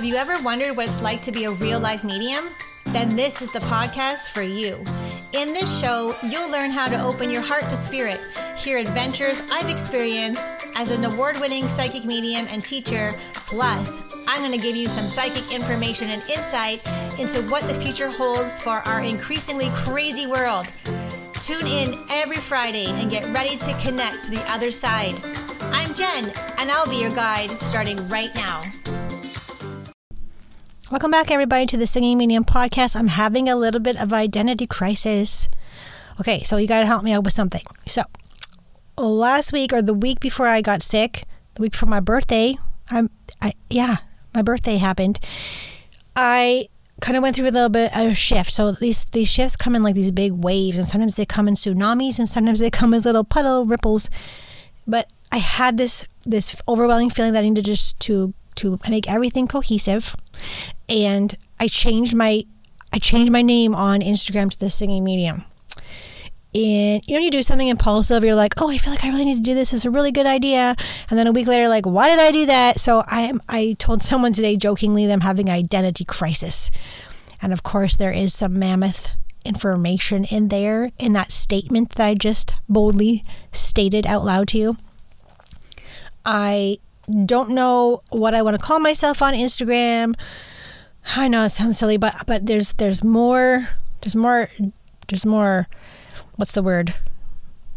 Have you ever wondered what it's like to be a real life medium? Then this is the podcast for you. In this show, you'll learn how to open your heart to spirit, hear adventures I've experienced as an award winning psychic medium and teacher. Plus, I'm going to give you some psychic information and insight into what the future holds for our increasingly crazy world. Tune in every Friday and get ready to connect to the other side. I'm Jen, and I'll be your guide starting right now. Welcome back, everybody, to the Singing Medium podcast. I'm having a little bit of identity crisis. Okay, so you got to help me out with something. So, last week or the week before I got sick, the week before my birthday, I'm, I, yeah, my birthday happened. I kind of went through a little bit of a shift. So these these shifts come in like these big waves, and sometimes they come in tsunamis, and sometimes they come as little puddle ripples. But I had this this overwhelming feeling that I needed just to to make everything cohesive and I changed my I changed my name on Instagram to the singing medium. And you know, you do something impulsive, you're like, oh, I feel like I really need to do this. It's a really good idea. And then a week later, like, why did I do that? So I am, I told someone today jokingly that I'm having an identity crisis. And of course, there is some mammoth information in there in that statement that I just boldly stated out loud to you. I don't know what I want to call myself on Instagram. I know it sounds silly, but but there's there's more there's more there's more what's the word?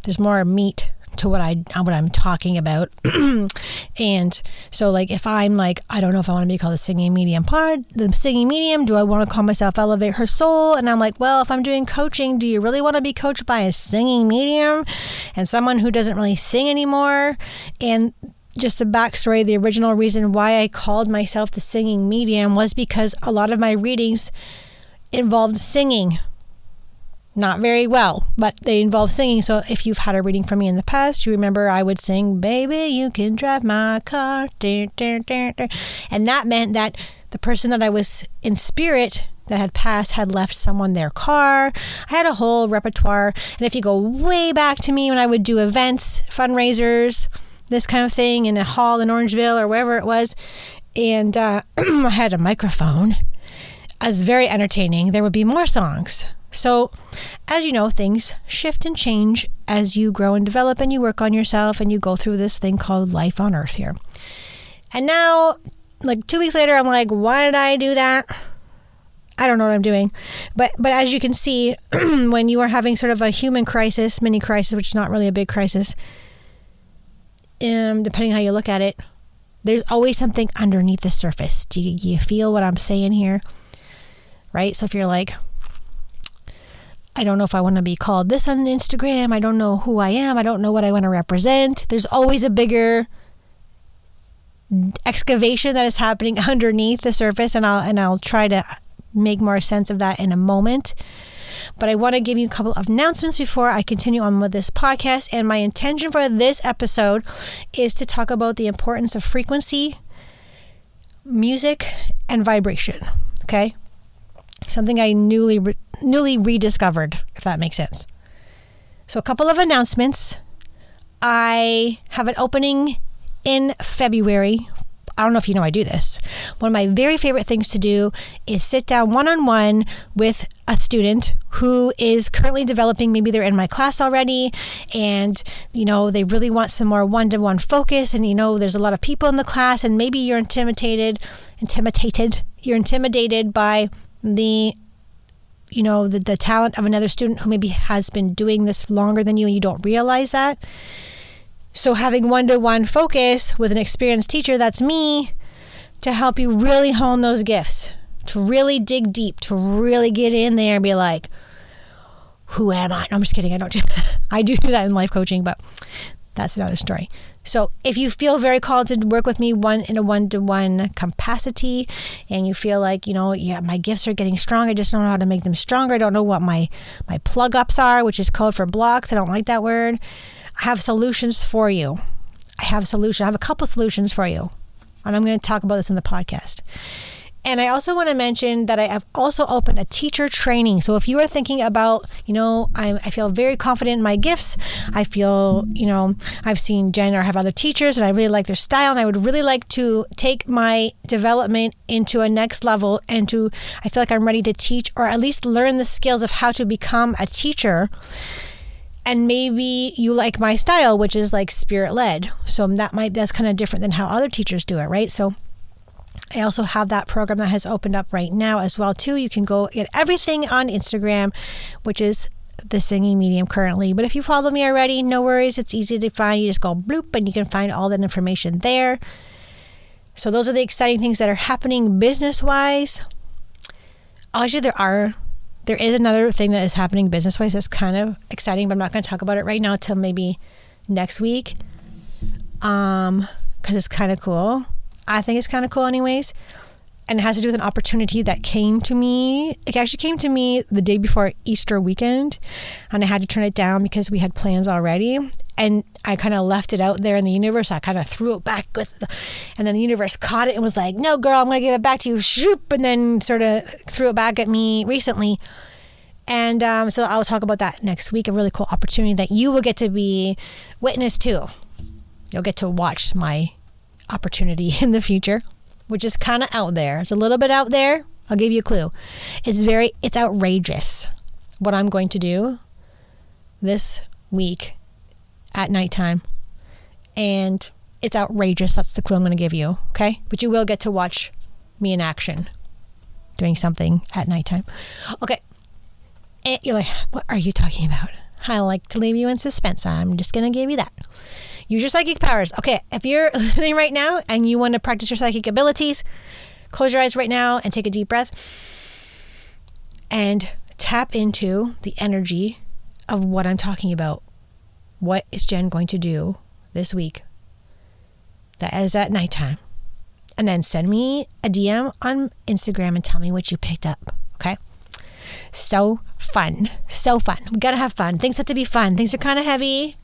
There's more meat to what I what I'm talking about. and so like if I'm like I don't know if I want to be called a singing medium pod, the singing medium, do I want to call myself elevate her soul? And I'm like, well, if I'm doing coaching, do you really want to be coached by a singing medium and someone who doesn't really sing anymore? And just a backstory the original reason why I called myself the singing medium was because a lot of my readings involved singing. Not very well, but they involve singing. So if you've had a reading from me in the past, you remember I would sing, Baby, you can drive my car. And that meant that the person that I was in spirit that had passed had left someone their car. I had a whole repertoire. And if you go way back to me when I would do events, fundraisers, this kind of thing in a hall in Orangeville or wherever it was. And uh, I had a microphone. It was very entertaining. There would be more songs. So, as you know, things shift and change as you grow and develop and you work on yourself and you go through this thing called life on earth here. And now, like two weeks later, I'm like, why did I do that? I don't know what I'm doing. But but as you can see, when you are having sort of a human crisis, mini crisis, which is not really a big crisis, um, depending how you look at it, there's always something underneath the surface. Do you, you feel what I'm saying here? Right? So if you're like, I don't know if I want to be called this on Instagram. I don't know who I am. I don't know what I want to represent. There's always a bigger excavation that is happening underneath the surface and I'll and I'll try to make more sense of that in a moment. But I want to give you a couple of announcements before I continue on with this podcast. And my intention for this episode is to talk about the importance of frequency, music, and vibration. Okay? Something I newly re- newly rediscovered, if that makes sense. So, a couple of announcements. I have an opening in February I don't know if you know I do this. One of my very favorite things to do is sit down one on one with a student who is currently developing. Maybe they're in my class already and, you know, they really want some more one to one focus. And, you know, there's a lot of people in the class and maybe you're intimidated, intimidated, you're intimidated by the you know the, the talent of another student who maybe has been doing this longer than you and you don't realize that so, having one to one focus with an experienced teacher, that's me, to help you really hone those gifts, to really dig deep, to really get in there and be like, who am I? No, I'm just kidding. I don't do that. I do do that in life coaching, but that's another story. So, if you feel very called to work with me one in a one to one capacity, and you feel like you know, yeah, my gifts are getting strong. I just don't know how to make them stronger. I don't know what my my plug ups are, which is code for blocks. I don't like that word. I have solutions for you. I have solution. I have a couple solutions for you. And I'm going to talk about this in the podcast. And I also want to mention that I have also opened a teacher training. So if you are thinking about, you know, I, I feel very confident in my gifts. I feel, you know, I've seen Jen or have other teachers and I really like their style. And I would really like to take my development into a next level and to, I feel like I'm ready to teach or at least learn the skills of how to become a teacher and maybe you like my style which is like spirit led so that might that's kind of different than how other teachers do it right so I also have that program that has opened up right now as well too. You can go get everything on Instagram, which is the singing medium currently. But if you follow me already, no worries. It's easy to find. You just go bloop and you can find all that information there. So those are the exciting things that are happening business wise. Actually, there are there is another thing that is happening business wise that's kind of exciting, but I'm not going to talk about it right now till maybe next week. Um, because it's kind of cool. I think it's kind of cool, anyways. And it has to do with an opportunity that came to me. It actually came to me the day before Easter weekend, and I had to turn it down because we had plans already. And I kind of left it out there in the universe. I kind of threw it back with, the, and then the universe caught it and was like, "No, girl, I'm going to give it back to you." Shoop, and then sort of threw it back at me recently. And um, so I'll talk about that next week. A really cool opportunity that you will get to be witness to. You'll get to watch my opportunity in the future, which is kind of out there. It's a little bit out there. I'll give you a clue. It's very, it's outrageous what I'm going to do this week at nighttime. And it's outrageous. That's the clue I'm going to give you. Okay. But you will get to watch me in action doing something at nighttime. Okay. And you're like, what are you talking about? I like to leave you in suspense. I'm just going to give you that. Use your psychic powers. Okay, if you're listening right now and you want to practice your psychic abilities, close your eyes right now and take a deep breath and tap into the energy of what I'm talking about. What is Jen going to do this week that is at nighttime? And then send me a DM on Instagram and tell me what you picked up. Okay? So fun. So fun. We gotta have fun. Things have to be fun. Things are kind of heavy,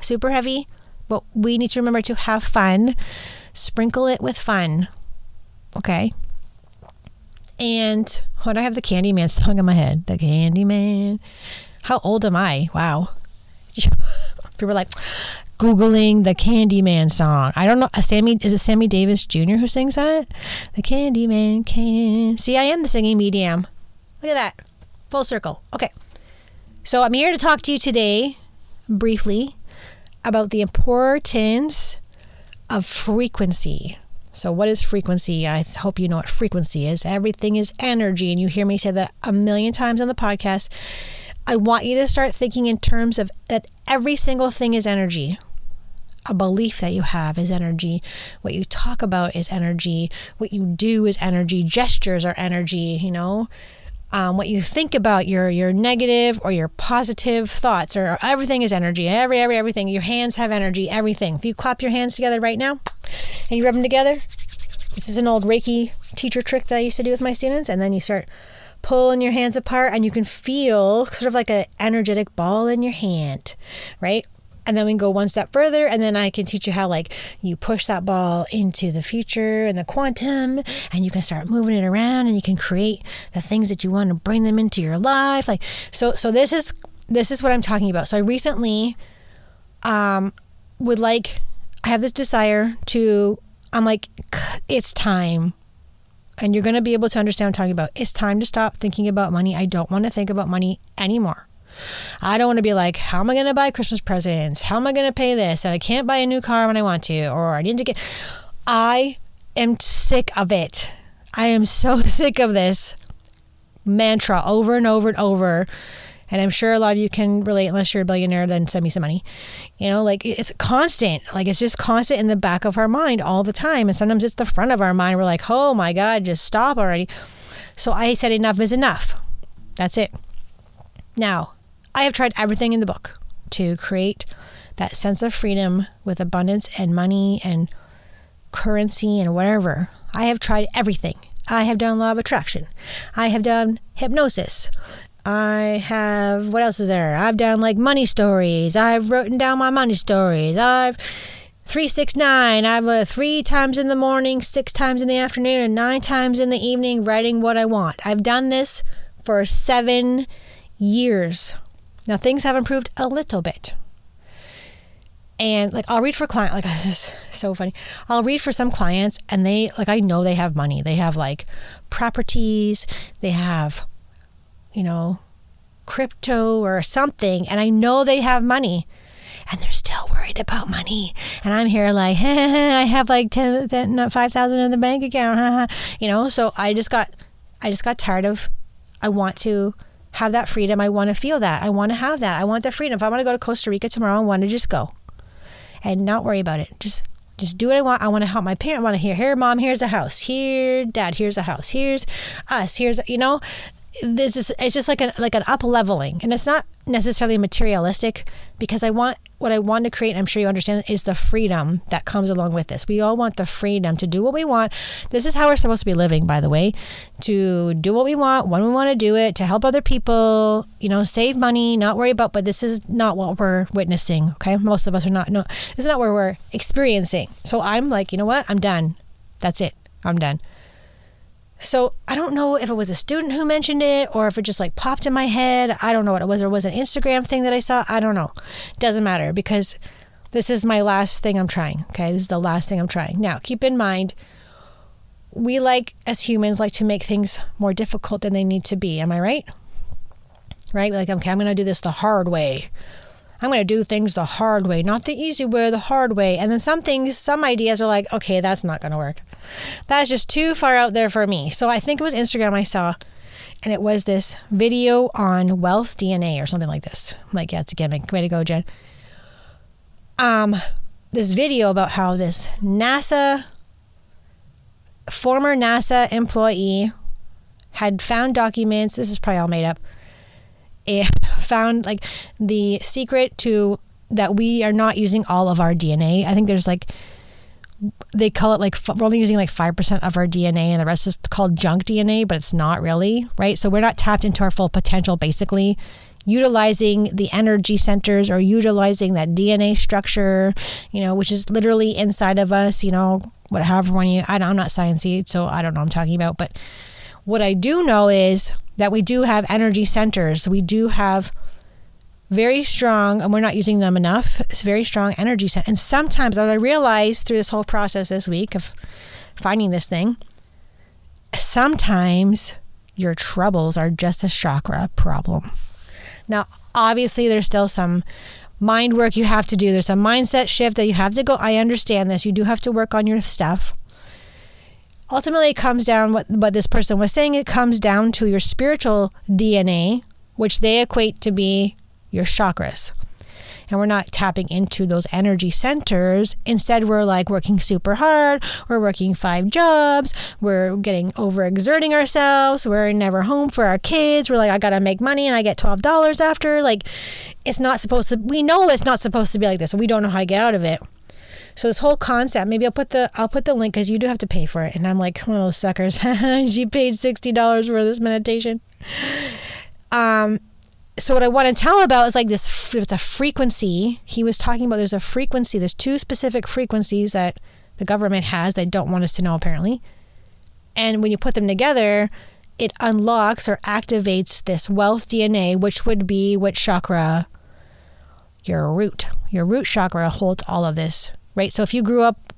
super heavy. But we need to remember to have fun. Sprinkle it with fun. Okay. And what I have the Candyman song in my head. The Candyman. How old am I? Wow. People are like googling the Candyman song. I don't know. Sammy is it Sammy Davis Jr. who sings that? The Candyman can. See, I am the singing medium. Look at that. Full circle. Okay. So I'm here to talk to you today briefly about the importance of frequency. So, what is frequency? I hope you know what frequency is. Everything is energy, and you hear me say that a million times on the podcast. I want you to start thinking in terms of that every single thing is energy. A belief that you have is energy. What you talk about is energy. What you do is energy. Gestures are energy, you know um, what you think about your your negative or your positive thoughts or everything is energy. Every every everything your hands have energy everything. If you clap your hands together right now and you rub them together this is an old reiki teacher trick that i used to do with my students. And then you start pulling your hands apart and you can feel sort of like an energetic ball in your hand right and then we can go one step further and then i can teach you how like you push that ball into the future and the quantum and you can start moving it around and you can create the things that you want to bring them into your life like so so this is this is what i'm talking about. So i recently um would like i have this desire to i'm like it's time. And you're going to be able to understand what i'm talking about. It's time to stop thinking about money. I don't want to think about money anymore I don't want to be like, how am I going to buy Christmas presents? How am I going to pay this? And I can't buy a new car when I want to, or I need to get. I am sick of it. I am so sick of this mantra over and over and over. And I'm sure a lot of you can relate, unless you're a billionaire, then send me some money. You know, like it's constant. Like it's just constant in the back of our mind all the time. And sometimes it's the front of our mind. We're like, oh my God, just stop already. So I said, enough is enough. That's it. Now, I have tried everything in the book to create that sense of freedom with abundance and money and currency and whatever. I have tried everything. I have done law of attraction. I have done hypnosis. I have what else is there? I've done like money stories. I've written down my money stories. I've 369. I've uh, three times in the morning, six times in the afternoon, and nine times in the evening writing what I want. I've done this for seven years. Now, things have improved a little bit. And like, I'll read for client, like, this is so funny. I'll read for some clients, and they, like, I know they have money. They have like properties, they have, you know, crypto or something, and I know they have money and they're still worried about money. And I'm here like, I have like 10, 10 5,000 in the bank account, you know? So I just got, I just got tired of, I want to have that freedom. I want to feel that. I want to have that. I want the freedom. If I want to go to Costa Rica tomorrow, I want to just go and not worry about it. Just just do what I want. I want to help my parent. I want to hear, here, mom, here's a house. Here, dad, here's a house. Here's us. Here's, you know, this is it's just like an like an up leveling and it's not necessarily materialistic because i want what i want to create i'm sure you understand is the freedom that comes along with this. We all want the freedom to do what we want. This is how we're supposed to be living by the way to do what we want when we want to do it to help other people you know save money not worry about but this is not what we're witnessing okay? Most of us are not no this is not where we're experiencing. So i'm like you know what? I'm done. That's it. I'm done so I don't know if it was a student who mentioned it or if it just like popped in my head. I don't know what it was or was an Instagram thing that I saw. I don't know. Doesn't matter because this is my last thing I'm trying. Okay, this is the last thing I'm trying. Now, keep in mind we like as humans like to make things more difficult than they need to be. Am I right? Right? Like okay, I'm going to do this the hard way. I'm going to do things the hard way, not the easy way, the hard way. And then some things, some ideas are like, okay, that's not going to work. That's just too far out there for me. So I think it was Instagram I saw, and it was this video on wealth DNA or something like this. I'm like, yeah, it's a gimmick. Way to go, Jen. Um, this video about how this NASA, former NASA employee, had found documents. This is probably all made up it found like the secret to that we are not using all of our DNA. I think there's like they call it like we're only using like 5% of our DNA and the rest is called junk DNA, but it's not really, right? So we're not tapped into our full potential basically utilizing the energy centers or utilizing that DNA structure, you know, which is literally inside of us, you know, whatever when you I am not sciencey, so I don't know what I'm talking about, but what I do know is that we do have energy centers. We do have very strong, and we're not using them enough. It's very strong energy center. And sometimes, what I realized through this whole process this week of finding this thing, sometimes your troubles are just a chakra problem. Now, obviously, there's still some mind work you have to do. There's a mindset shift that you have to go. I understand this. You do have to work on your stuff ultimately it comes down what what this person was saying it comes down to your spiritual DNA which they equate to be your chakras. And we're not tapping into those energy centers. Instead we're like working super hard. We're working five jobs. We're getting overexerting ourselves. We're never home for our kids. We're like I got to make money and I get $12 after. Like it's not supposed to we know it's not supposed to be like this we don't know how to get out of it so this whole concept, maybe I'll put the I'll put the link because you do have to pay for it. And I'm like one of those suckers. she paid sixty dollars for this meditation. Um, so what I want to tell about is like this. It's a frequency. He was talking about. There's a frequency. There's two specific frequencies that the government has. They don't want us to know apparently. And when you put them together, it unlocks or activates this wealth DNA, which would be what chakra? Your root. Your root chakra holds all of this right? So if you grew up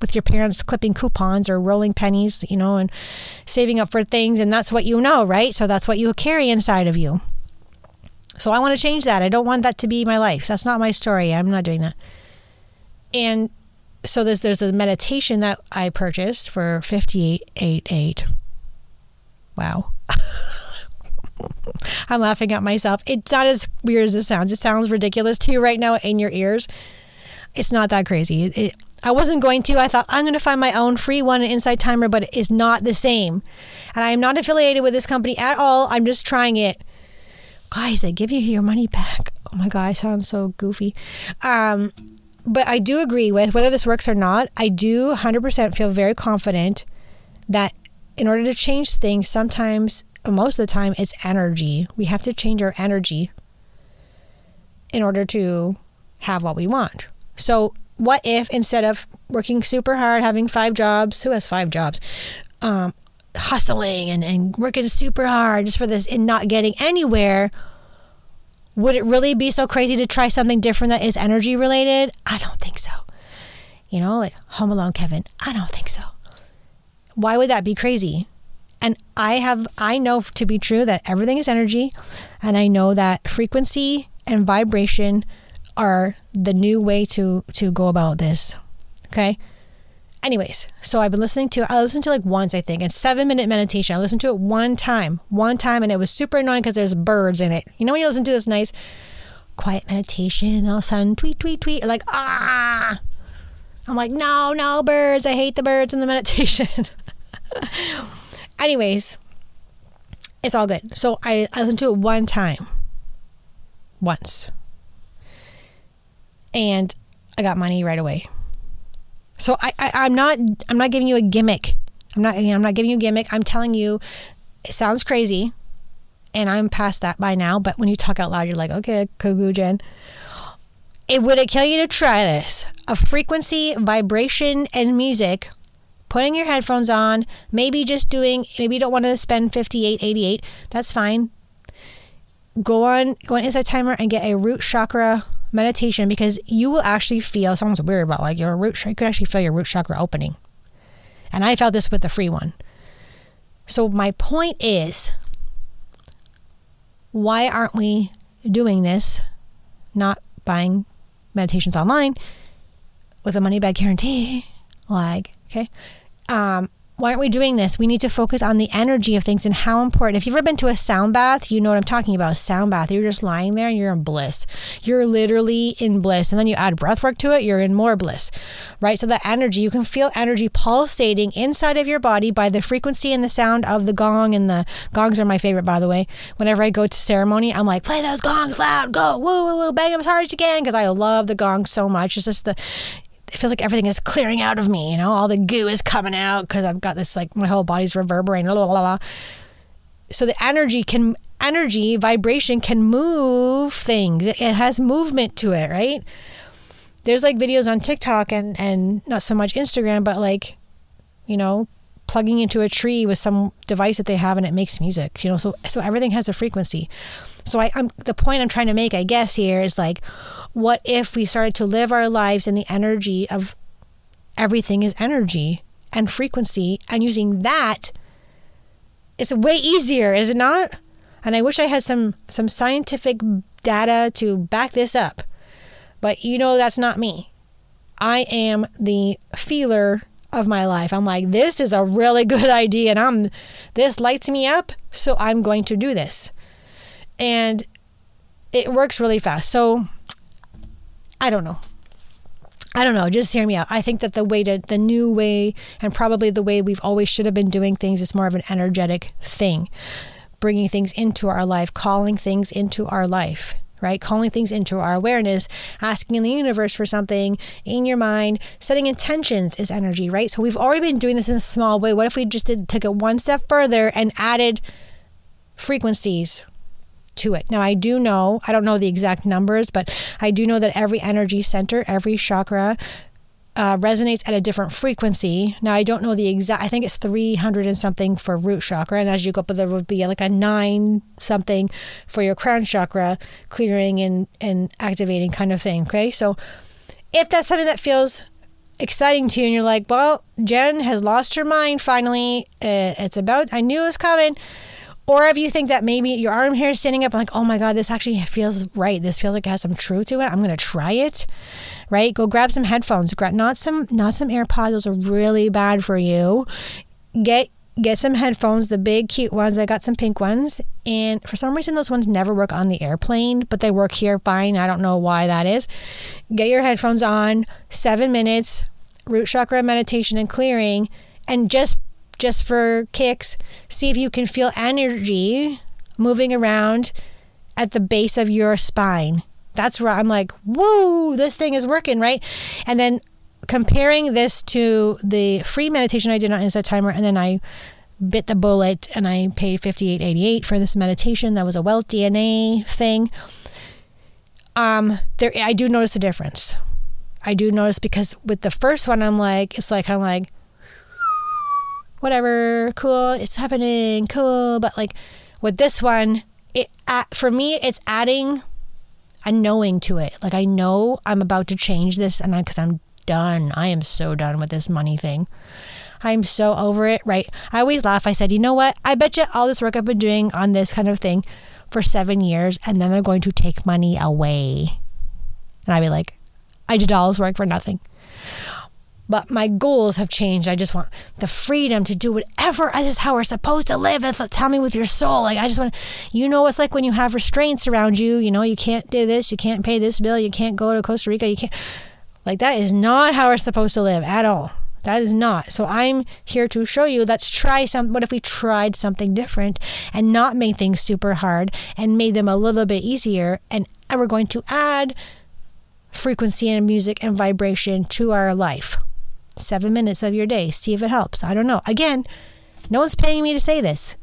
with your parents clipping coupons or rolling pennies, you know, and saving up for things, and that's what you know, right? So that's what you carry inside of you. So I want to change that. I don't want that to be my life. That's not my story. I'm not doing that. And so there's there's a meditation that I purchased for 5888. Wow. I'm laughing at myself. It's not as weird as it sounds. It sounds ridiculous to you right now in your ears it's not that crazy. It, it, I wasn't going to. I thought I'm going to find my own free one Insight Timer, but it is not the same. And I am not affiliated with this company at all. I'm just trying it. Guys, they give you your money back. Oh my god, I sound so goofy. Um, but I do agree with whether this works or not. I do 100% feel very confident that in order to change things, sometimes, most of the time, it's energy. We have to change our energy in order to have what we want. So what if instead of working super hard, having five jobs, who has five jobs? Um, hustling and, and working super hard just for this and not getting anywhere, would it really be so crazy to try something different that is energy related? I don't think so. You know, like Home Alone Kevin, I don't think so. Why would that be crazy? And I have, I know to be true that everything is energy. And I know that frequency and vibration are the new way to, to go about this. Okay. Anyways, so I've been listening to I listened to like once I think, and seven minute meditation. I listened to it one time, one time, and it was super annoying because there's birds in it. You know when you listen to this nice, quiet meditation, and all of a sudden tweet, tweet, tweet, like ah. I'm like, no, no birds. I hate the birds in the meditation. Anyways, it's all good. So I, I listened to it one time. Once. And I got money right away. So I, I am not I'm not giving you a gimmick. I'm not I'm not giving you a gimmick. I'm telling you it sounds crazy and I'm past that by now, but when you talk out loud you're like, "Okay, Kugu Jen." It would it kill you to try this? A frequency, vibration and music putting your headphones on, maybe just doing maybe you don't want to spend 58 88, that's fine. Go on go on Insight Timer and get a root chakra meditation because you will actually feel sounds weird about like your root you could actually feel your root chakra opening. And I felt this with the free one. So my point is why aren't we doing this not buying meditations online with a money back guarantee like okay um why aren't we doing this? We need to focus on the energy of things and how important. If you've ever been to a sound bath, you know what I'm talking about. Sound bath. You're just lying there and you're in bliss. You're literally in bliss. And then you add breath work to it, you're in more bliss, right? So that energy, you can feel energy pulsating inside of your body by the frequency and the sound of the gong. And the gongs are my favorite, by the way. Whenever I go to ceremony, I'm like, play those gongs loud, go, woo, woo, woo, bang them as hard as you can, because I love the gong so much. It's just the it feels like everything is clearing out of me. You know, all the goo is coming out because I've got this like my whole body's reverberating. Blah, blah, blah. So the energy can energy vibration can move things. It, it has movement to it, right? There's like videos on TikTok and and not so much Instagram, but like you know plugging into a tree with some device that they have and it makes music you know so so everything has a frequency so I, I'm the point I'm trying to make, I guess, here is like, what if we started to live our lives in the energy of everything is energy and frequency, and using that, it's way easier, is it not? And I wish I had some some scientific data to back this up, but you know that's not me. I am the feeler of my life. I'm like, this is a really good idea, and I'm this lights me up, so I'm going to do this and it works really fast. So I don't know. I don't know. Just hear me out. I think that the way to the new way, and probably the way we've always should have been doing things, is more of an energetic thing, bringing things into our life, calling things into our life. Right, calling things into our awareness, asking in the universe for something in your mind, setting intentions is energy, right? So we've already been doing this in a small way. What if we just did took it one step further and added frequencies, to it. Now, I do know, I don't know the exact numbers, but I do know that every energy center, every chakra, uh, resonates at a different frequency. Now, I don't know the exact, I think it's 300 and something for root chakra. And as you go up, there would be like a nine something for your crown chakra, clearing and, and activating kind of thing. Okay. So if that's something that feels exciting to you and you're like, well, Jen has lost her mind finally, uh, it's about, I knew it was coming or if you think that maybe your arm hair is standing up, like, oh my God, this actually feels right. This feels like it has some truth to it. I'm gonna try it. Right? Go grab some headphones. Grab not some not some AirPods. Those are really bad for you. Get get some headphones, the big cute ones. I got some pink ones. And for some reason those ones never work on the airplane, but they work here fine. I don't know why that is. Get your headphones on, seven minutes, root chakra meditation and clearing, and just just for kicks, see if you can feel energy moving around at the base of your spine. That's where I'm like, whoa, this thing is working, right? And then comparing this to the free meditation I did on Insight Timer, and then I bit the bullet and I paid 58.88 for this meditation. That was a Wealth DNA thing. Um, there, I do notice a difference. I do notice because with the first one, I'm like, it's like, I'm like, whatever, cool, it's happening, cool. But like with this one, it for me, it's adding a knowing to it. Like I know I'm about to change this, and because I'm done, I am so done with this money thing. I'm so over it, right? I always laugh. I said, you know what? I bet you all this work I've been doing on this kind of thing for seven years, and then they're going to take money away. And I'd be like, I did all this work for nothing. But my goals have changed. I just want the freedom to do whatever. This is how we're supposed to live. Tell me with your soul. Like I just want, you know, it's like when you have restraints around you. You know, you can't do this. You can't pay this bill. You can't go to Costa Rica. You can't. Like that is not how we're supposed to live at all. That is not. So I'm here to show you let's try some what if we tried something different and not made things super hard and made them a little bit easier and, and we're going to add frequency and music and vibration to our life seven minutes of your day. See if it helps. I don't know. Again, no one's paying me to say this.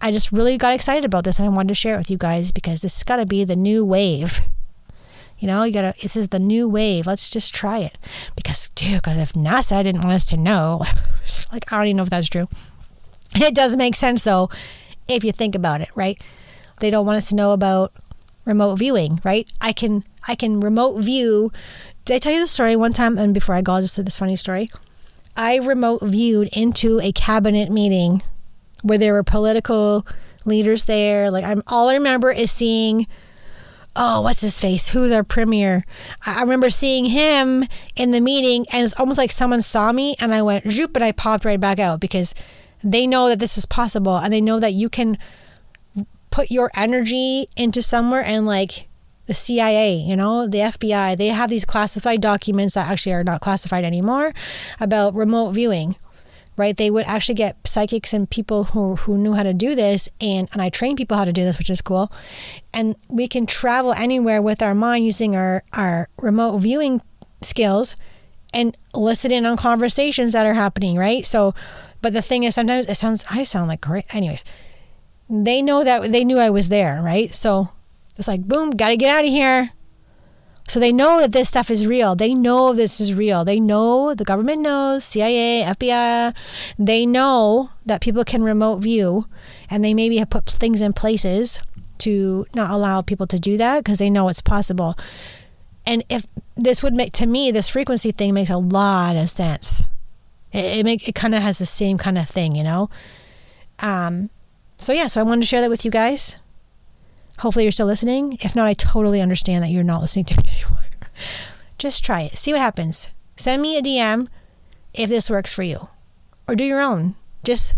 I just really got excited about this and I wanted to share it with you guys because this has got to be the new wave. You know, you gotta, this is the new wave. Let's just try it. Because, dude, because if NASA didn't want us to know, like, I don't even know if that's true. It does make sense, though, if you think about it, right? They don't want us to know about remote viewing, right? I can I can remote view did I tell you the story one time? And before I go, I'll just say this funny story. I remote viewed into a cabinet meeting where there were political leaders there. Like I'm all I remember is seeing oh, what's his face? Who's our premier? I, remember seeing him in the meeting and it's almost like someone saw me and I went zoop and I popped right back out because they know that this is possible and they know that you can put your energy into somewhere and like the CIA, you know, the FBI, they have these classified documents that actually are not classified anymore about remote viewing, right? They would actually get psychics and people who, who knew how to do this, and, and I train people how to do this, which is cool. And we can travel anywhere with our mind using our, our remote viewing skills and listen in on conversations that are happening, right? So, but the thing is, sometimes it sounds, I sound like great. Anyways, they know that they knew I was there, right? So it's like, boom, got to get out of here. So they know that this stuff is real. They know this is real. They know the government knows, CIA, FBI, they know that people can remote view and they maybe have put things in places to not allow people to do that because they know it's possible. And if this would make to me this frequency thing makes a lot of sense. It, it make it kind of has the same kind of thing, you know. Um, so yeah, so I wanted to share that with you guys. Hopefully, you're still listening. If not, I totally understand that you're not listening to me anymore. Just try it. See what happens. Send me a DM if this works for you, or do your own. Just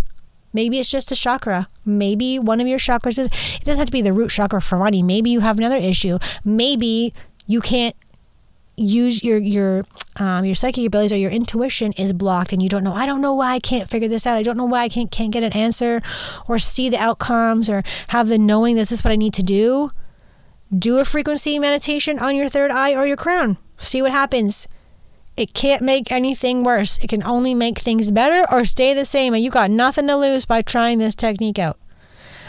maybe it's just a chakra. Maybe one of your chakras is. It doesn't have to be the root chakra for money. Maybe you have another issue. Maybe you can't use your your um, your psychic abilities or your intuition is blocked and you don't know i don't know why i can't figure this out. I don't know why i can't, can't get an answer or see the outcomes or have the knowing this is what i need to do. Do a frequency meditation on your third eye or your crown. See what happens. It can't make anything worse. It can only make things better or stay the same. And you got nothing to lose by trying this technique out.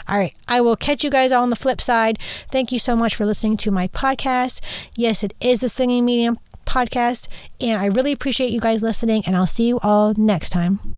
All right. I will catch you guys on the flip side. Thank you so much for listening to my podcast. Yes, it is the Singing Medium podcast. And I really appreciate you guys listening. And I'll see you all next time.